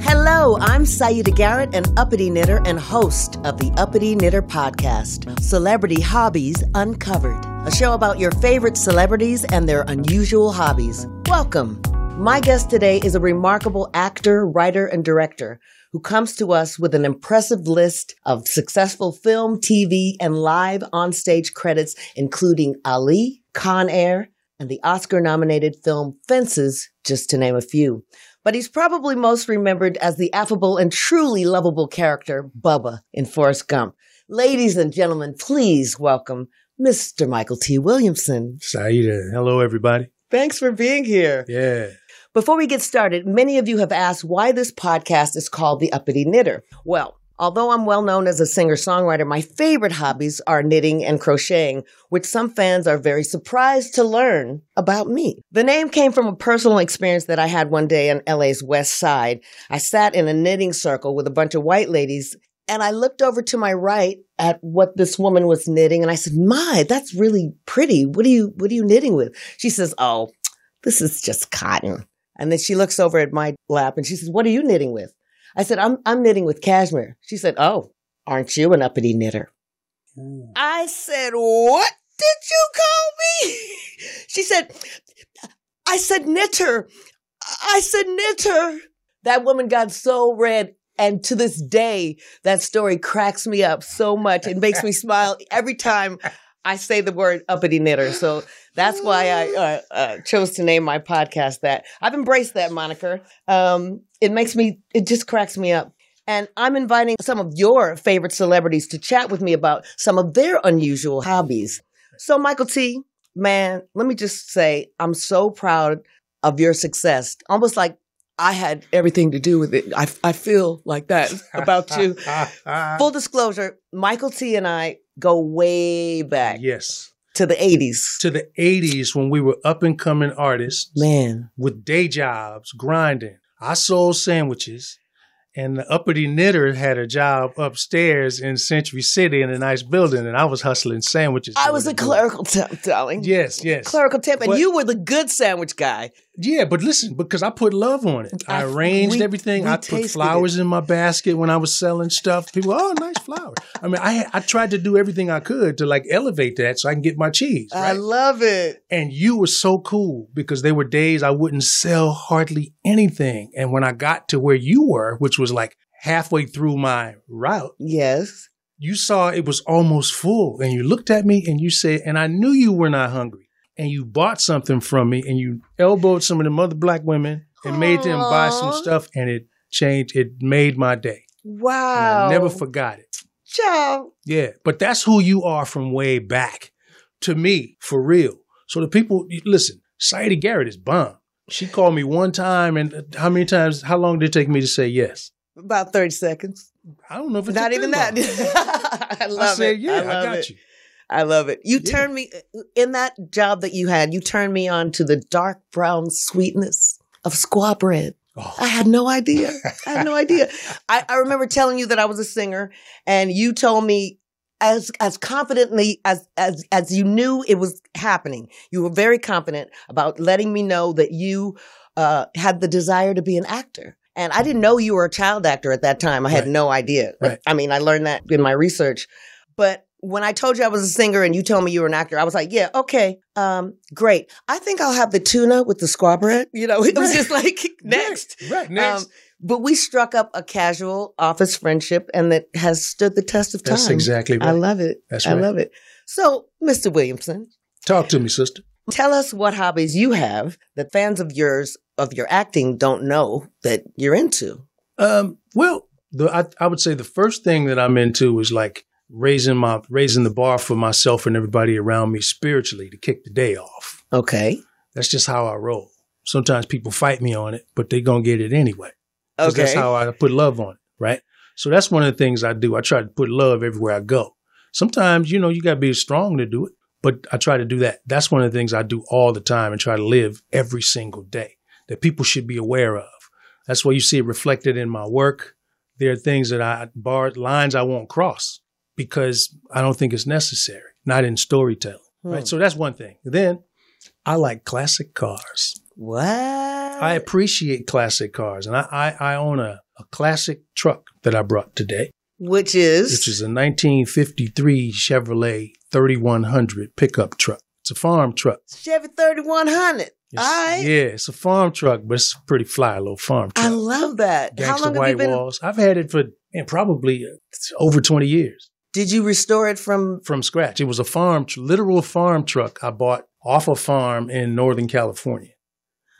Hello, I'm Siedah Garrett, an uppity knitter and host of the Uppity Knitter Podcast, Celebrity Hobbies Uncovered, a show about your favorite celebrities and their unusual hobbies. Welcome. My guest today is a remarkable actor, writer, and director who comes to us with an impressive list of successful film, TV, and live onstage credits, including Ali, Con Air, and the Oscar nominated film Fences, just to name a few but he's probably most remembered as the affable and truly lovable character Bubba in Forrest Gump. Ladies and gentlemen, please welcome Mr. Mykelti Williamson. Siedah, hello everybody. Thanks for being here. Yeah. Before we get started, many of you have asked why this podcast is called The Uppity Knitter. Well, Although I'm well known as a singer songwriter, my favorite hobbies are knitting and crocheting, which some fans are very surprised to learn about me. The name came from a personal experience that I had one day in LA's West Side. I sat in a knitting circle with a bunch of white ladies and I looked over to my right at what this woman was knitting and I said, "My, that's really pretty. What are you what are you knitting with?" She says, "Oh, this is just cotton." And then she looks over at my lap and she says, "What are you knitting with?" I said, I'm, I'm knitting with cashmere. She said, Oh, aren't you an uppity knitter? Ooh. I said, What did you call me? she said, I said knitter. I said knitter. That woman got so red. And to this day, that story cracks me up so much. It makes me smile every time I say the word uppity knitter. So that's why I uh, uh, chose to name my podcast that. I've embraced that moniker. Um, it makes me, it just cracks me up. And I'm inviting some of your favorite celebrities to chat with me about some of their unusual hobbies. So, Mykelti, man, let me just say, I'm so proud of your success. Almost like I had everything to do with it. I, I feel like that about you. Full disclosure, Mykelti and I go way back. Yes. To the 80s. To the 80s when we were up and coming artists. Man. With day jobs, grinding. I sold sandwiches and the uppity knitter had a job upstairs in Century City in a nice building, and I was hustling sandwiches. I was a clerical temp, darling. Yes, yes. Clerical temp, and but, you were the good sandwich guy. Yeah, but listen, because I put love on it. I, I arranged we, everything. We I put flowers it. in my basket when I was selling stuff. People, oh, nice flower. I mean, I I tried to do everything I could to like elevate that so I can get my cheese. Right? I love it. And you were so cool because there were days I wouldn't sell hardly anything, and when I got to where you were, which was like halfway through my route, yes, you saw it was almost full, and you looked at me and you said, and I knew you were not hungry and you bought something from me and you elbowed some of the other black women and made them buy some stuff, and it changed. It made my day. Wow! I never forgot it. Ciao. Yeah, but that's who you are from way back. To me, for real. So the people listen. Siedah Garrett is bomb. She called me one time, and uh, how many times? How long did it take me to say yes? About thirty seconds. I don't know if it's not even that. I love I said, it. Yeah, I, I got it. you. I love it. You Yeah. turned me in that job that you had. You turned me on to the dark brown sweetness of squaw bread. Oh. I had no idea. I had no idea. I, I remember telling you that I was a singer, and you told me as as confidently as as as you knew it was happening. You were very confident about letting me know that you uh, had the desire to be an actor. And I didn't know you were a child actor at that time. I had Right. no idea. Right. I mean, I learned that in my research. But when I told you I was a singer and you told me you were an actor, I was like, yeah, okay, um, great. I think I'll have the tuna with the squaw bread. You know, it was just like next. Right, right, next. Um, but we struck up a casual office friendship and that has stood the test of time. That's exactly right. I love it. That's I love it. So, Mr. Williamson, Talk to me, sister. tell us what hobbies you have that fans of yours of your acting don't know that you're into. Um, well, the, I, I would say the first thing that I'm into is like raising my raising the bar for myself and everybody around me spiritually to kick the day off. Okay. That's just how I roll. Sometimes people fight me on it, but they're gonna get it anyway. Okay. That's how I put love on it, right? So that's one of the things I do. I try to put love everywhere I go. Sometimes, you know, you gotta be strong to do it, but I try to do that. That's one of the things I do all the time and try to live every single day that people should be aware of. That's why you see it reflected in my work. There are things that I bar lines I won't cross because I don't think it's necessary, not in storytelling. Right. Hmm. So that's one thing. Then I like classic cars. What? I appreciate classic cars, and I, I, I own a, a classic truck that I brought today, Which is which is a 1953 Chevrolet 3100 pickup truck. It's a farm truck. Chevy 3100. It's- right. Yeah, it's a farm truck, but it's a pretty fly little farm truck. I love that. How Gangsta long have you been? walls. I've had it for man, probably uh, over 20 years Did you restore it from? from scratch. It was a farm, literal farm truck I bought off a farm in Northern California.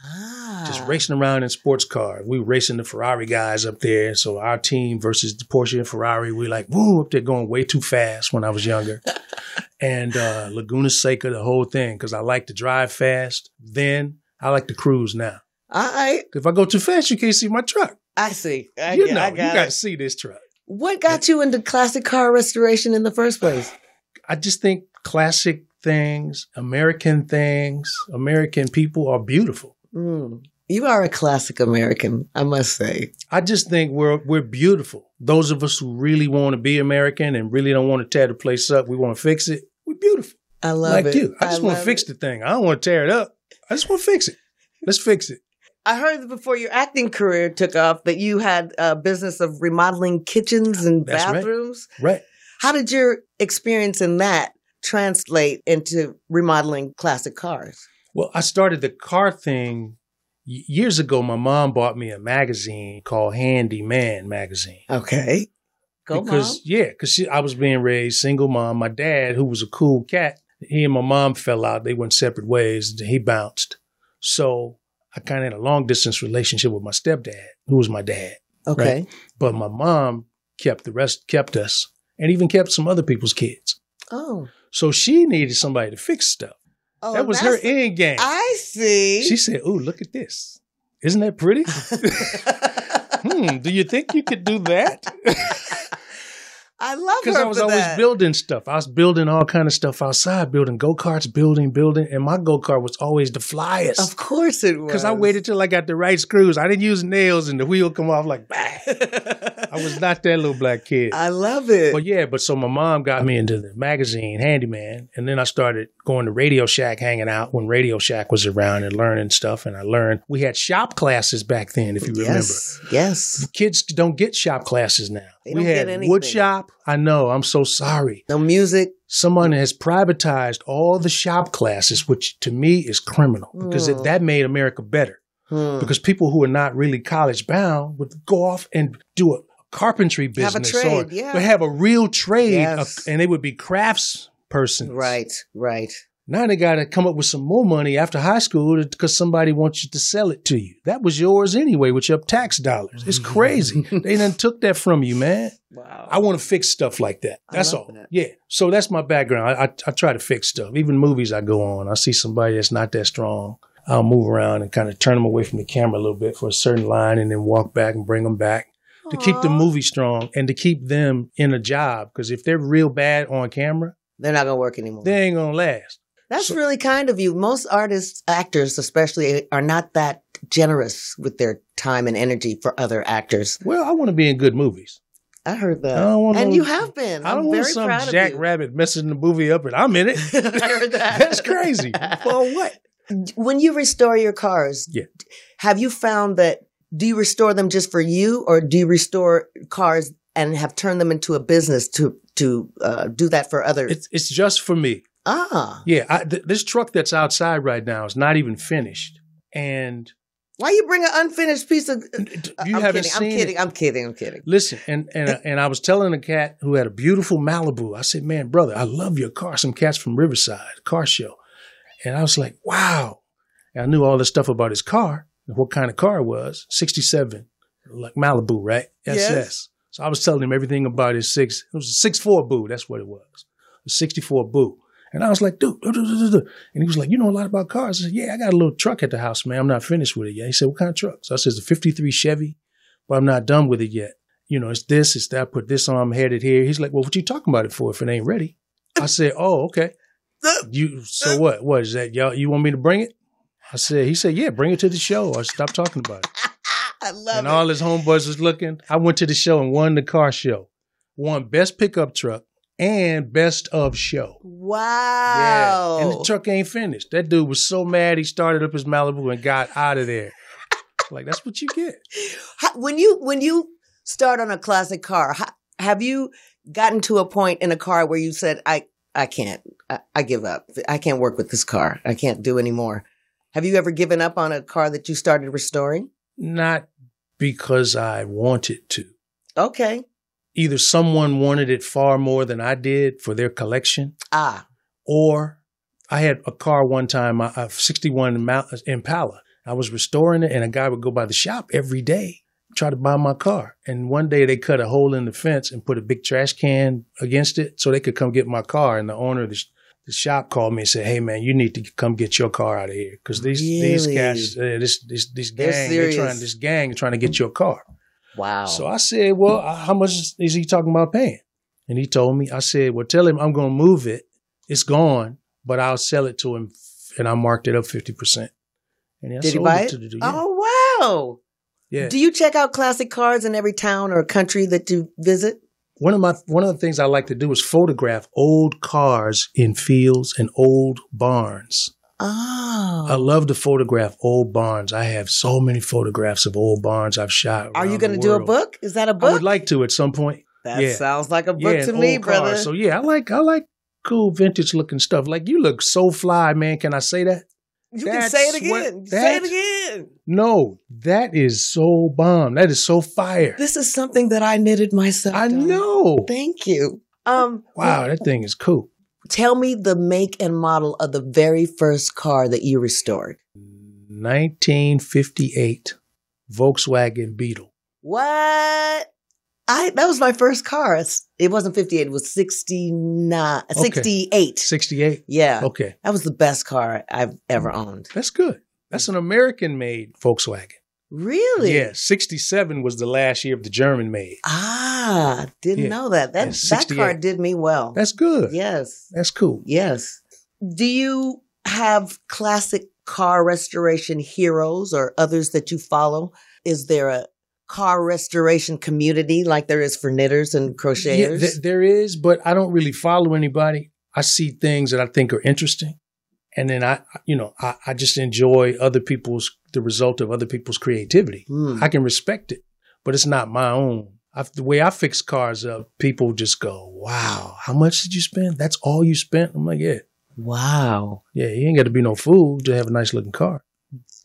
Ah. just racing around in sports cars. We were racing the Ferrari guys up there. So our team versus the Porsche and Ferrari, we like, woo, up there going way too fast when I was younger. and uh, Laguna Seca, the whole thing, because I like to drive fast. Then I like to cruise now. All right. If I go too fast, you can't see my truck. I see. I, you get- know, you got to see this truck. What got you into classic car restoration in the first place? I just think classic things, American things, American people are beautiful. Mm. You are a classic American, I must say. I just think we're we're beautiful. Those of us who really want to be American and really don't want to tear the place up, we want to fix it. We're beautiful, I love like it. you. I just want to fix it. the thing. I don't want to tear it up. I just want to fix it. Let's fix it. I heard before your acting career took off that you had a business of remodeling kitchens and That's right. bathrooms. Right. How did your experience in that translate into remodeling classic cars? Well, I started the car thing years ago. My mom bought me a magazine called Handy Man magazine. Okay. Go, because mom. yeah, because I was being raised single mom. My dad, who was a cool cat, he and my mom fell out. They went separate ways. And he bounced. So I kind of had a long distance relationship with my stepdad, who was my dad. Okay. But my mom kept the rest, kept us, and even kept some other people's kids. Oh. So she needed somebody to fix stuff. Oh, that was her end game. I see. She said, "Ooh, look at this! Isn't that pretty? hmm. Do you think you could do that?" I love because I was always that. building stuff. I was building all kind of stuff outside, building go karts, building, building, and my go kart was always the flyest. Of course it was. Because I waited till I got the right screws. I didn't use nails, and the wheel come off like. I was not that little black kid. I love it. But yeah, but so my mom got me into the magazine Handyman, and then I started going to Radio Shack, hanging out when Radio Shack was around and learning stuff. And I learned we had shop classes back then, if you remember. yes. Yes. Kids don't get shop classes now. They we don't had get anything. wood shop. I know. I'm so sorry. No music. Someone has privatized all the shop classes, which to me is criminal because it, Mm. that made America better. Hmm. Because people who are not really college bound would go off and do a carpentry Have a business trade, or yeah. would have a real trade, Yes. uh, and they would be crafts persons. Right. Right. Now they got to come up with some more money after high school because somebody wants you to sell it to you. That was yours anyway with your tax dollars. It's crazy. they done took that from you, man. Wow. I want to fix stuff like that. That's all. That. Yeah. So that's my background. I, I, I try to fix stuff. Even movies I go on, I see somebody that's not that strong. I'll move around and kind of turn them away from the camera a little bit for a certain line and then walk back and bring them back Aww. to keep the movie strong and to keep them in a job. Because if they're real bad on camera, they're not going to work anymore. They ain't going to last. That's so, really kind of you. Most artists, actors especially, are not that generous with their time and energy for other actors. Well, I want to be in good movies. I heard that. I and no, you have been. I don't I'm want some Jack Rabbit messing the movie up and I'm in it. I heard that. That's crazy. For what? When you restore your cars, yeah. have you found that do you restore them just for you or do you restore cars and have turned them into a business to to uh, do that for others? It's, it's just for me. Ah. Yeah, I, th- this truck that's outside right now is not even finished. And why you bring an unfinished piece of? Uh, you I'm haven't kidding, seen I'm kidding. It. I'm kidding. I'm kidding. Listen, and and uh, and I was telling a cat who had a beautiful Malibu. I said, "Man, brother, I love your car." Some cats from Riverside car show, and I was like, "Wow!" And I knew all this stuff about his car and what kind of car it was. Sixty-seven, like Malibu, right? SS. So I was telling him everything about his six. It was a six-four boo. That's what it was. A sixty-four boo. And I was like, dude, and he was like, you know a lot about cars. I said, yeah, I got a little truck at the house, man. I'm not finished with it yet. He said, what kind of truck? So I said, a 53 Chevy, but I'm not done with it yet. You know, it's this, it's that, I put this on, I'm headed here. He's like, well, what you talking about it for if it ain't ready? I said, oh, okay. You, so what, what is that? Y'all, you want me to bring it? I said, he said, yeah, bring it to the show or stop talking about it. I love and it. all his homeboys was looking. I went to the show and won the car show. Won best pickup truck, and best of show. Wow. Yeah. And the truck ain't finished. That dude was so mad he started up his Malibu and got out of there. like that's what you get. When you when you start on a classic car, have you gotten to a point in a car where you said I I can't I, I give up. I can't work with this car. I can't do anymore. Have you ever given up on a car that you started restoring? Not because I wanted to. Okay either someone wanted it far more than I did for their collection. Ah. Or I had a car one time, a 61 Impala. I was restoring it and a guy would go by the shop every day, try to buy my car. And one day they cut a hole in the fence and put a big trash can against it so they could come get my car. And the owner of the, the shop called me and said, "Hey man, you need to come get your car out of here because these really? these guys, uh, this this this gang, they're, they're trying this gang trying to get your car." Wow. So I said, well, how much is he talking about paying? And he told me, I said, well, tell him I'm going to move it. It's gone, but I'll sell it to him. And I marked it up 50%. And I Did he buy it? it? Yeah. Oh, wow. Yeah. Do you check out classic cars in every town or country that you visit? One of my one of the things I like to do is photograph old cars in fields and old barns. Oh. I love to photograph old barns. I have so many photographs of old barns I've shot. Are you going to do a book? Is that a book? I would like to at some point. That yeah. sounds like a book yeah, to me, brother. So yeah, I like I like cool vintage looking stuff. Like you look so fly, man. Can I say that? You That's can say it again. Say it again. No, that is so bomb. That is so fire. This is something that I knitted myself. I know. Thank you. Um, wow, that thing is cool. Tell me the make and model of the very first car that you restored. 1958 Volkswagen Beetle. What? I that was my first car. It wasn't 58, it was 69 okay. 68. 68. Yeah. Okay. That was the best car I've ever owned. That's good. That's an American made Volkswagen. Really? Yeah, 67 was the last year of the German made. Ah, didn't yeah. know that. That that car did me well. That's good. Yes. That's cool. Yes. Do you have classic car restoration heroes or others that you follow? Is there a car restoration community like there is for knitters and crocheters? Yeah, th- there is, but I don't really follow anybody. I see things that I think are interesting. And then I, you know, I, I just enjoy other people's the result of other people's creativity. Mm. I can respect it, but it's not my own. I, the way I fix cars up, people just go, "Wow, how much did you spend? That's all you spent?" I'm like, "Yeah." Wow. Yeah, you ain't got to be no fool to have a nice looking car.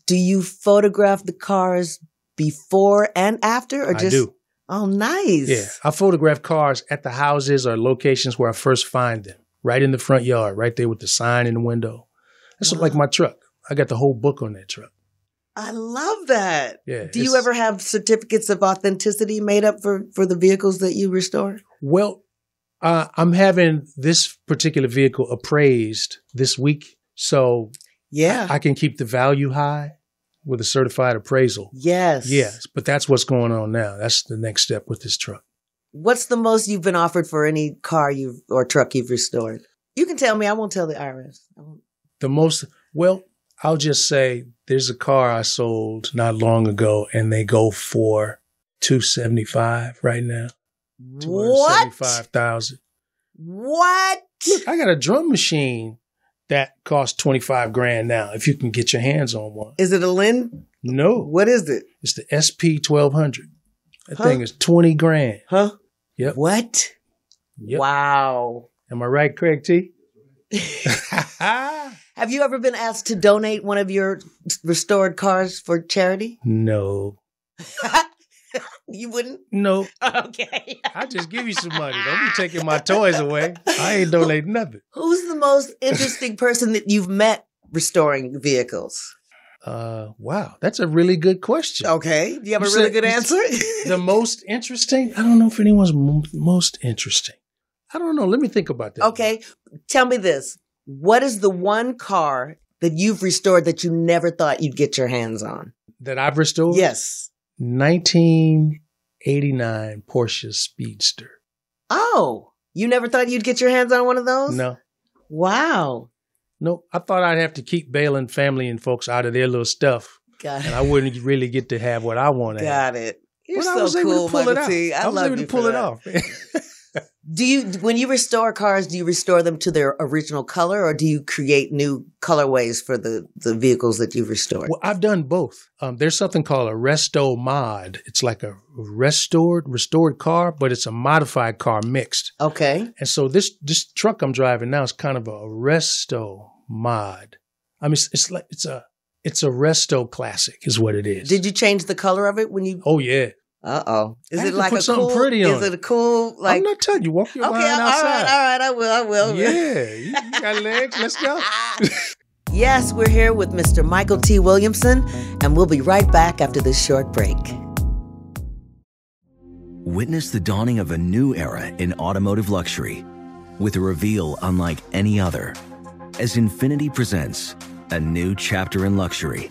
Do you photograph the cars before and after, or just? I do. Oh, nice. Yeah, I photograph cars at the houses or locations where I first find them. right in the front yard, right there with the sign in the window. That's wow. like my truck. I got the whole book on that truck. I love that. Yeah. Do you ever have certificates of authenticity made up for for the vehicles that you restore? Well, uh, I'm having this particular vehicle appraised this week, so yeah, I can keep the value high with a certified appraisal. Yes, yes, but that's what's going on now. That's the next step with this truck. What's the most you've been offered for any car you or truck you've restored? You can tell me. I won't tell the IRS. The most well, I'll just say there's a car I sold not long ago, and they go for two seventy five right now. What? Five thousand. What? Look, I got a drum machine that costs twenty five grand now. If you can get your hands on one. Is it a Linn? No. What is it? It's the SP twelve hundred. That huh? thing is twenty grand. Huh? Yep. What? Yep. Wow. Am I right, Craig T? Have you ever been asked to donate one of your restored cars for charity? No. you wouldn't? No. Okay. I just give you some money. Don't be taking my toys away. I ain't donating nothing. Who's the most interesting person that you've met restoring vehicles? Uh, wow, that's a really good question. Okay, do you have you a really good answer? the most interesting? I don't know if anyone's most interesting. I don't know. Let me think about that. Okay, tell me this: what is the one car that you've restored that you never thought you'd get your hands on? That I've restored? Yes. 1989 Porsche Speedster. Oh, you never thought you'd get your hands on one of those? No. Wow. Nope. I thought I'd have to keep bailing family and folks out of their little stuff. Got it. And I wouldn't really get to have what I want to Got have. it. You're but so cool, Mykelti. I, I was able to pull it off. do you when you restore cars do you restore them to their original color or do you create new colorways for the the vehicles that you've restored? Well i've done both. Um, there's something called a resto mod. It's like a restored restored car but it's a modified car mixed. Okay. And so this this truck i'm driving now is kind of a resto mod. I mean it's, it's like it's a it's a resto classic is what it is. Did you change the color of it when you oh yeah uh oh. Is I it like put a something cool? pretty on is it a cool like? I'm not telling you. Walk your okay, line all outside. right, all right. I will. I will. Yeah, you, you got legs. Let's go. yes, we're here with Mr. Mykelti Williamson, and we'll be right back after this short break. Witness the dawning of a new era in automotive luxury, with a reveal unlike any other, as Infiniti presents a new chapter in luxury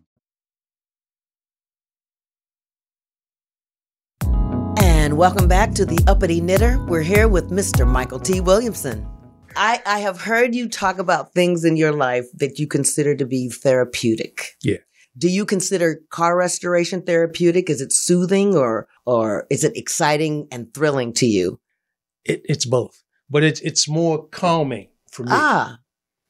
And welcome back to the Uppity Knitter. We're here with Mr. Mykelti Williamson. I, I have heard you talk about things in your life that you consider to be therapeutic. Yeah. Do you consider car restoration therapeutic? Is it soothing or or is it exciting and thrilling to you? It, it's both, but it's it's more calming for me. Ah,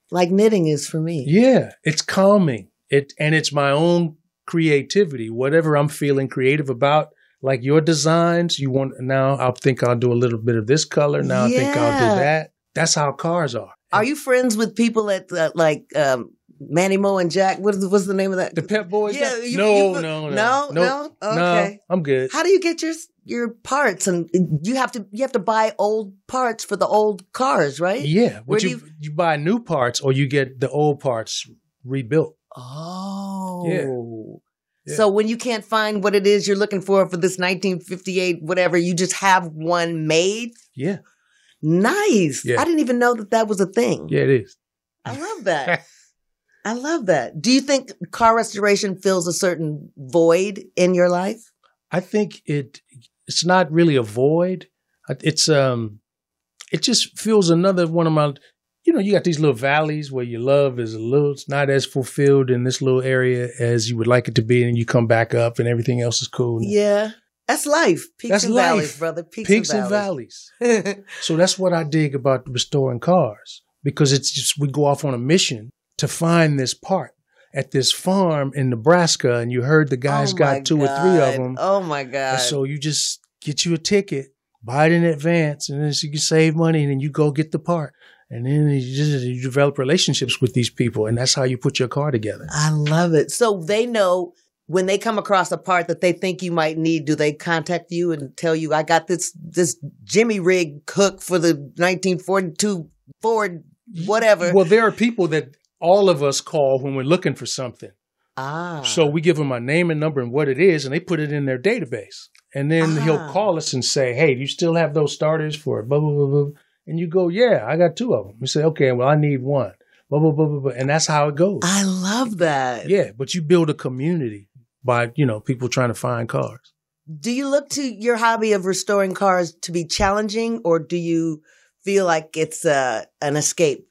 like knitting is for me. Yeah, it's calming. It and it's my own creativity. Whatever I'm feeling creative about, like your designs, you want now. I think I'll do a little bit of this color. Now Yeah. I think I'll do that. That's how cars are. Are you friends with people at uh, like um, Manny Moe and Jack? What what's the name of that? The Pep Boys? Yeah, you- no, you- no, no, no, Nope. no? Okay. I'm good. How do you get your your parts? And you have to you have to buy old parts for the old cars, right? Yeah, Where do you, you buy new parts or you get the old parts rebuilt. Oh. Yeah. So when you can't find what it is you're looking for for this 1958 whatever, you just have one made. Yeah, Nice. Yeah. I didn't even know that that was a thing. yeah, it is. I love that. I love that. Do you think car restoration fills a certain void in your life? I think it it's not really a void. It's um, it just fills another one of my. You know, you got these little valleys where your love is a little, it's not as fulfilled in this little area as you would like it to be, and you come back up and everything else is cool. Yeah. That's life. Peaks That's and life. valleys, brother. Peaks, Peaks and and valleys. valleys. So that's what I dig about restoring cars because it's just we go off on a mission to find this part at this farm in Nebraska, and you heard the guys Oh got two or three of them. Oh my God. And so you just get you a ticket, buy it in advance, and then so you can save money, and then you go get the part. And then you just you develop relationships with these people, and that's how you put your car together. I love it. So they know when they come across a part that they think you might need, do they contact you and tell you, I got this this Jimmy rig hook for the 1942 Ford, whatever. Well, there are people that all of us call when we're looking for something. ah. So we give them a name and number and what it is, and they put it in their database. And then Ah. he'll call us and say, "Hey, do you still have those starters for blah blah blah blah?" And you go, "Yeah, I got two of them." You say, "Okay, well, I need one." Blah blah blah blah, blah. and that's how it goes. I love that. Yeah, but you build a community by you know people trying to find cars. Do you look to your hobby of restoring cars to be challenging or do you feel like it's uh, an escape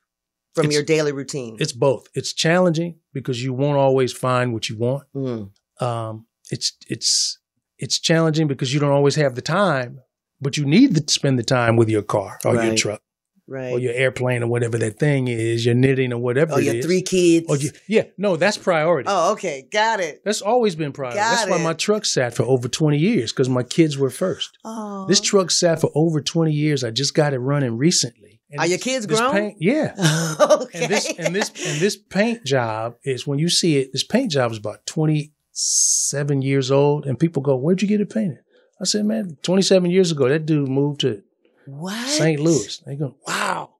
from It's- your daily routine? It's both. It's challenging because you won't always find what you want. Mm. Um, it's it's it's challenging because you don't always have the time, but you need to spend the time with your car or your truck Right. or your airplane or whatever that thing is, your knitting or whatever oh, your is. three kids. Or you, yeah, no, that's priority. oh, okay. Got it. That's always been priority. Got that's why my truck sat for over 20 years because my kids were first. Oh. This truck sat for over 20 years. I just got it running recently. And Are your kids grown? paint- yeah. okay. And this and this and this paint job is when you see it. This paint job is about twenty seven years old, and people go, "Where'd you get it painted?" I said, "Man, twenty seven years ago, that dude moved to what? St. Louis." They go, "Wow,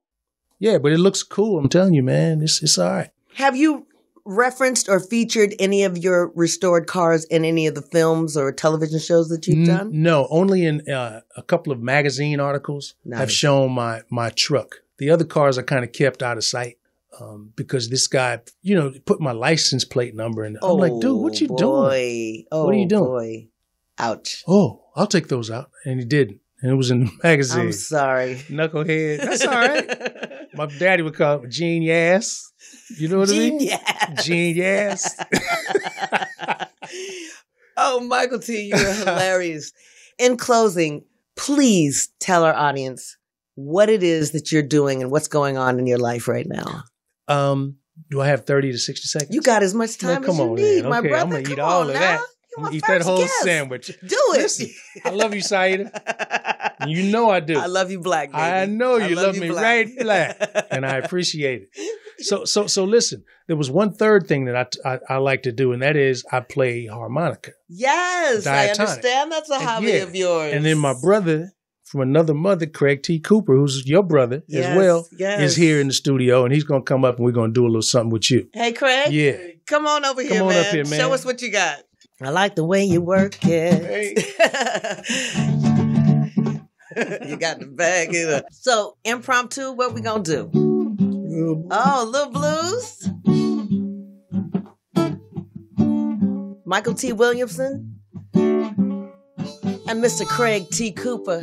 yeah, but it looks cool." I'm telling you, man, it's it's all right. Have you referenced or featured any of your restored cars in any of the films or television shows that you've done? No, only in uh, a couple of magazine articles i've shown my my truck. The other cars I kind of kept out of sight. Um, because this guy, you know, put my license plate number in. I'm like, dude, what you doing? Oh, What are you doing? Boy. Ouch. Oh, I'll take those out. And he didn't. And it was in the magazine. I'm sorry. Knucklehead. That's all right. My daddy would call it Gene Yass. You know what I mean? Genius. Oh, Michael T, you're hilarious. In closing, please tell our audience what it is that you're doing and what's going on in your life right now. Um, do I have 30 to 60 seconds? You got as much time come as you on, need, man. my brother. I'm gonna Come eat all on of now. that. Eat that whole guest. sandwich. Do it. Listen, I love you, Siedah. you know I do. I love you, black. Baby. I know you love love, you me black. right black, and I appreciate it. So, so, so listen. There was one third thing that I, I, I like to do, and that is I play harmonica. Yes, I understand. That's a And hobby yeah, of yours. And then my brother from another mother, Craig T. Cooper, who's your brother Yes, as well, yes. is here in the studio, and he's going to come up and we're going to do a little something with you. Hey, Craig. Yeah. Come on over here, Come on man. up here, man. Show us what you got. I like the way you work it. you got the bag it up. So impromptu, what we gonna do? Oh, little blues. Mykelti Williamson and Mr. Craig T. Cooper.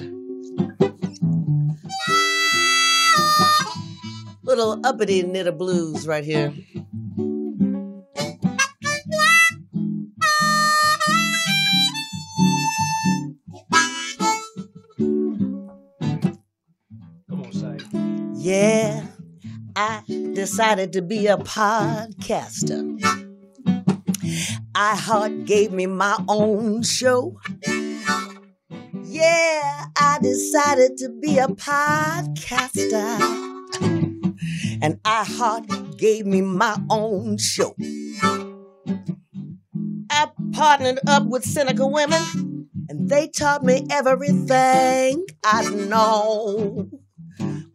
Little uppity knitter blues right here. Yeah, I decided to be a podcaster. iHeart gave me my own show. Yeah, I decided to be a podcaster. And iHeart gave me my own show. I partnered up with cynical women, and they taught me everything I know.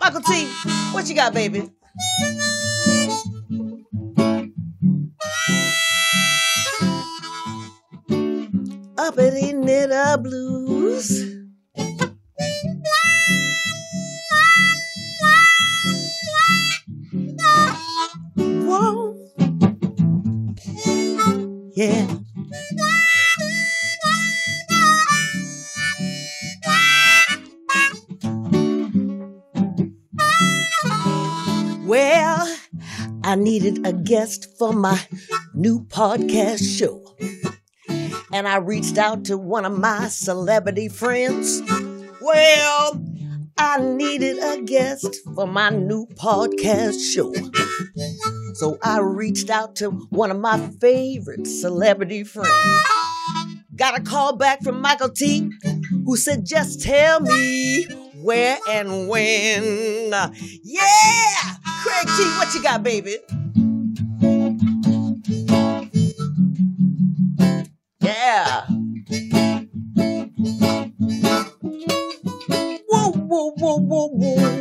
Mykelti, what you got, baby? Uppity knitter blues. Whoa. Yeah. Needed a guest for my new podcast show. And I reached out to one of my celebrity friends. Well, I needed a guest for my new podcast show. So I reached out to one of my favorite celebrity friends. Got a call back from Mykelti, who said, just tell me where and when. Yeah! Craig T, what you got, baby? Yeah. Whoa, whoa, whoa, whoa, whoa.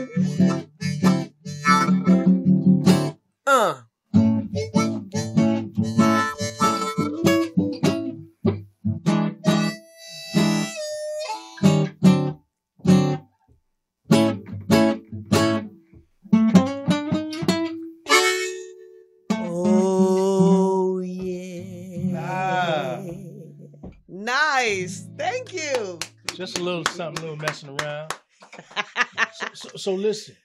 A little something, a little messing around. so, so, so listen.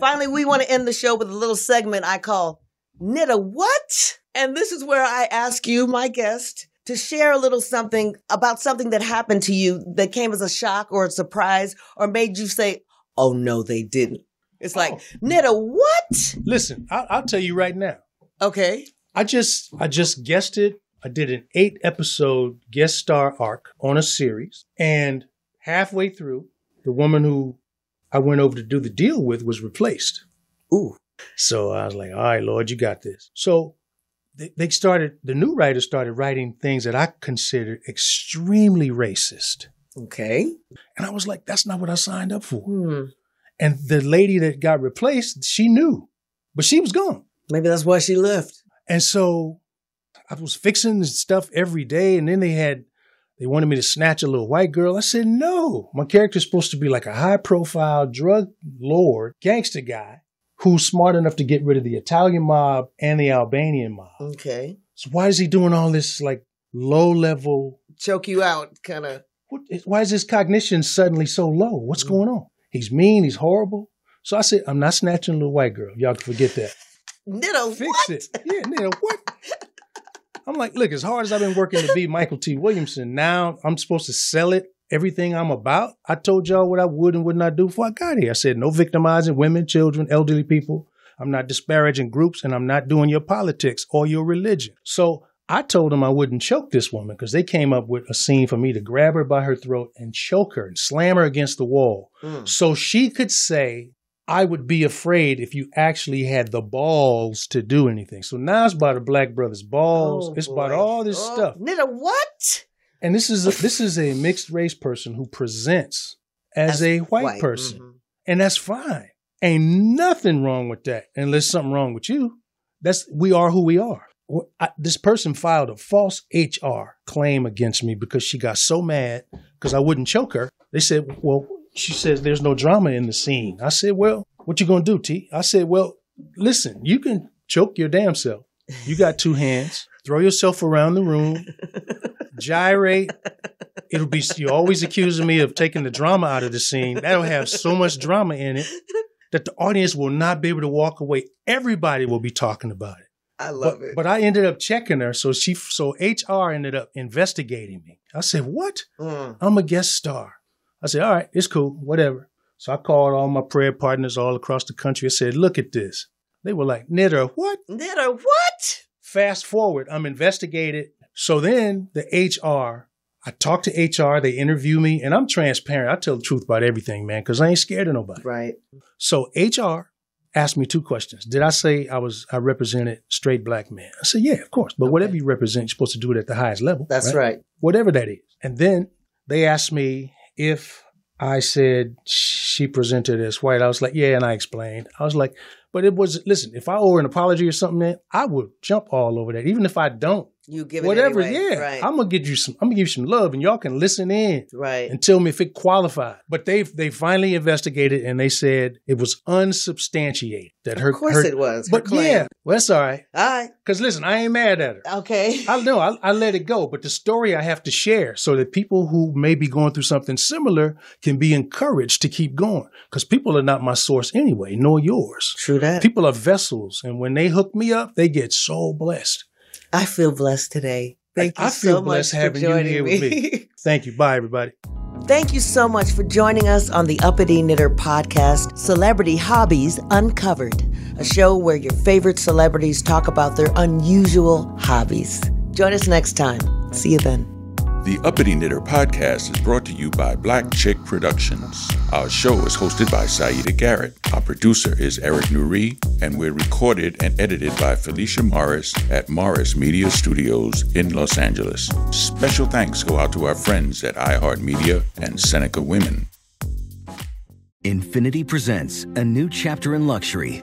Finally, we want to end the show with a little segment I call Knitter What? And this is where I ask you, my guest, to share a little something about something that happened to you that came as a shock or a surprise or made you say, oh, no, they didn't. It's like, oh. Knitter What? Listen, I'll, I'll tell you right now. Okay. I just I just guessed it. I did an eight episode guest star arc on a series, and halfway through, the woman who I went over to do the deal with was replaced. Ooh. So I was like, all right, Lord, you got this. So they, they started, the new writers started writing things that I considered extremely racist. Okay. And I was like, that's not what I signed up for. Hmm. And the lady that got replaced, she knew, but she was gone. Maybe that's why she left. And so I was fixing stuff every day. And then they had, they wanted me to snatch a little white girl. I said, no, my character's supposed to be like a high profile drug lord, gangster guy who's smart enough to get rid of the Italian mob and the Albanian mob. Okay. So why is he doing all this like low level? Choke you out, kind of. Why is his cognition suddenly so low? What's mm. going on? He's mean. He's horrible. So I said, I'm not snatching a little white girl. Y'all can forget that. Knitter Fix what? it. Yeah, Nita, what? I'm like, look, as hard as I've been working to be Mykelti Williamson, now I'm supposed to sell it, everything I'm about. I told y'all what I would and would not do before I got here. I said, no victimizing women, children, elderly people. I'm not disparaging groups, and I'm not doing your politics or your religion. So I told them I wouldn't choke this woman because they came up with a scene for me to grab her by her throat and choke her and slam her against the wall mm. so she could say, I would be afraid if you actually had the balls to do anything. So now it's about the Black Brothers' balls. Oh, it's boy. about all this oh, stuff. Nigga, what? And this is a, this is a mixed race person who presents as, as a white, white. person, mm-hmm. and that's fine. Ain't nothing wrong with that, unless something wrong with you. That's we are who we are. I, this person filed a false HR claim against me because she got so mad because I wouldn't choke her. They said, "Well, she says there's no drama in the scene." I said, "Well, what you gonna do, T?" I said, "Well, listen, you can choke your damn self. You got two hands. Throw yourself around the room, gyrate. It'll be you always accusing me of taking the drama out of the scene. That'll have so much drama in it that the audience will not be able to walk away. Everybody will be talking about it. I love but, it. But I ended up checking her, so she so HR ended up investigating me. I said, "What? Mm. I'm a guest star." I said, "All right, it's cool, whatever." So I called all my prayer partners all across the country. I said, "Look at this." They were like, "Knitter, what? Knitter, what?" Fast forward, I'm investigated. So then the HR, I talk to HR, they interview me, and I'm transparent. I tell the truth about everything, man, because I ain't scared of nobody. Right. So HR asked me two questions. Did I say I was I represented straight black men? I said, yeah, of course. But okay. whatever you represent, you're supposed to do it at the highest level. That's right? right. Whatever that is. And then they asked me if I said she presented as white. I was like, yeah, and I explained. I was like, but it was listen, if I owe an apology or something, man, I would jump all over that. Even if I don't, you give whatever. Anyway. Yeah, right. I'm gonna give you some. I'm gonna give you some love, and y'all can listen in, right, and tell me if it qualified. But they they finally investigated, and they said it was unsubstantiated. That her, of course her, it was. But yeah, well, that's all right. All right. Because listen, I ain't mad at her. Okay. I know I, I let it go, but the story I have to share so that people who may be going through something similar can be encouraged to keep going. Because people are not my source anyway, nor yours. True that. People are vessels, and when they hook me up, they get so blessed. I feel blessed today. Thank you I feel so blessed having you here me. with me. Thank you. Bye, everybody. Thank you so much for joining us on the Uppity Knitter podcast, Celebrity Hobbies Uncovered, a show where your favorite celebrities talk about their unusual hobbies. Join us next time. See you then. The Uppity Knitter podcast is brought to you by Black Chick Productions. Our show is hosted by Siedah Garrett. Our producer is Eric Nuri, and we're recorded and edited by Felicia Morris at Morris Media Studios in Los Angeles. Special thanks go out to our friends at iHeartMedia and Seneca Women. Infiniti presents a new chapter in luxury,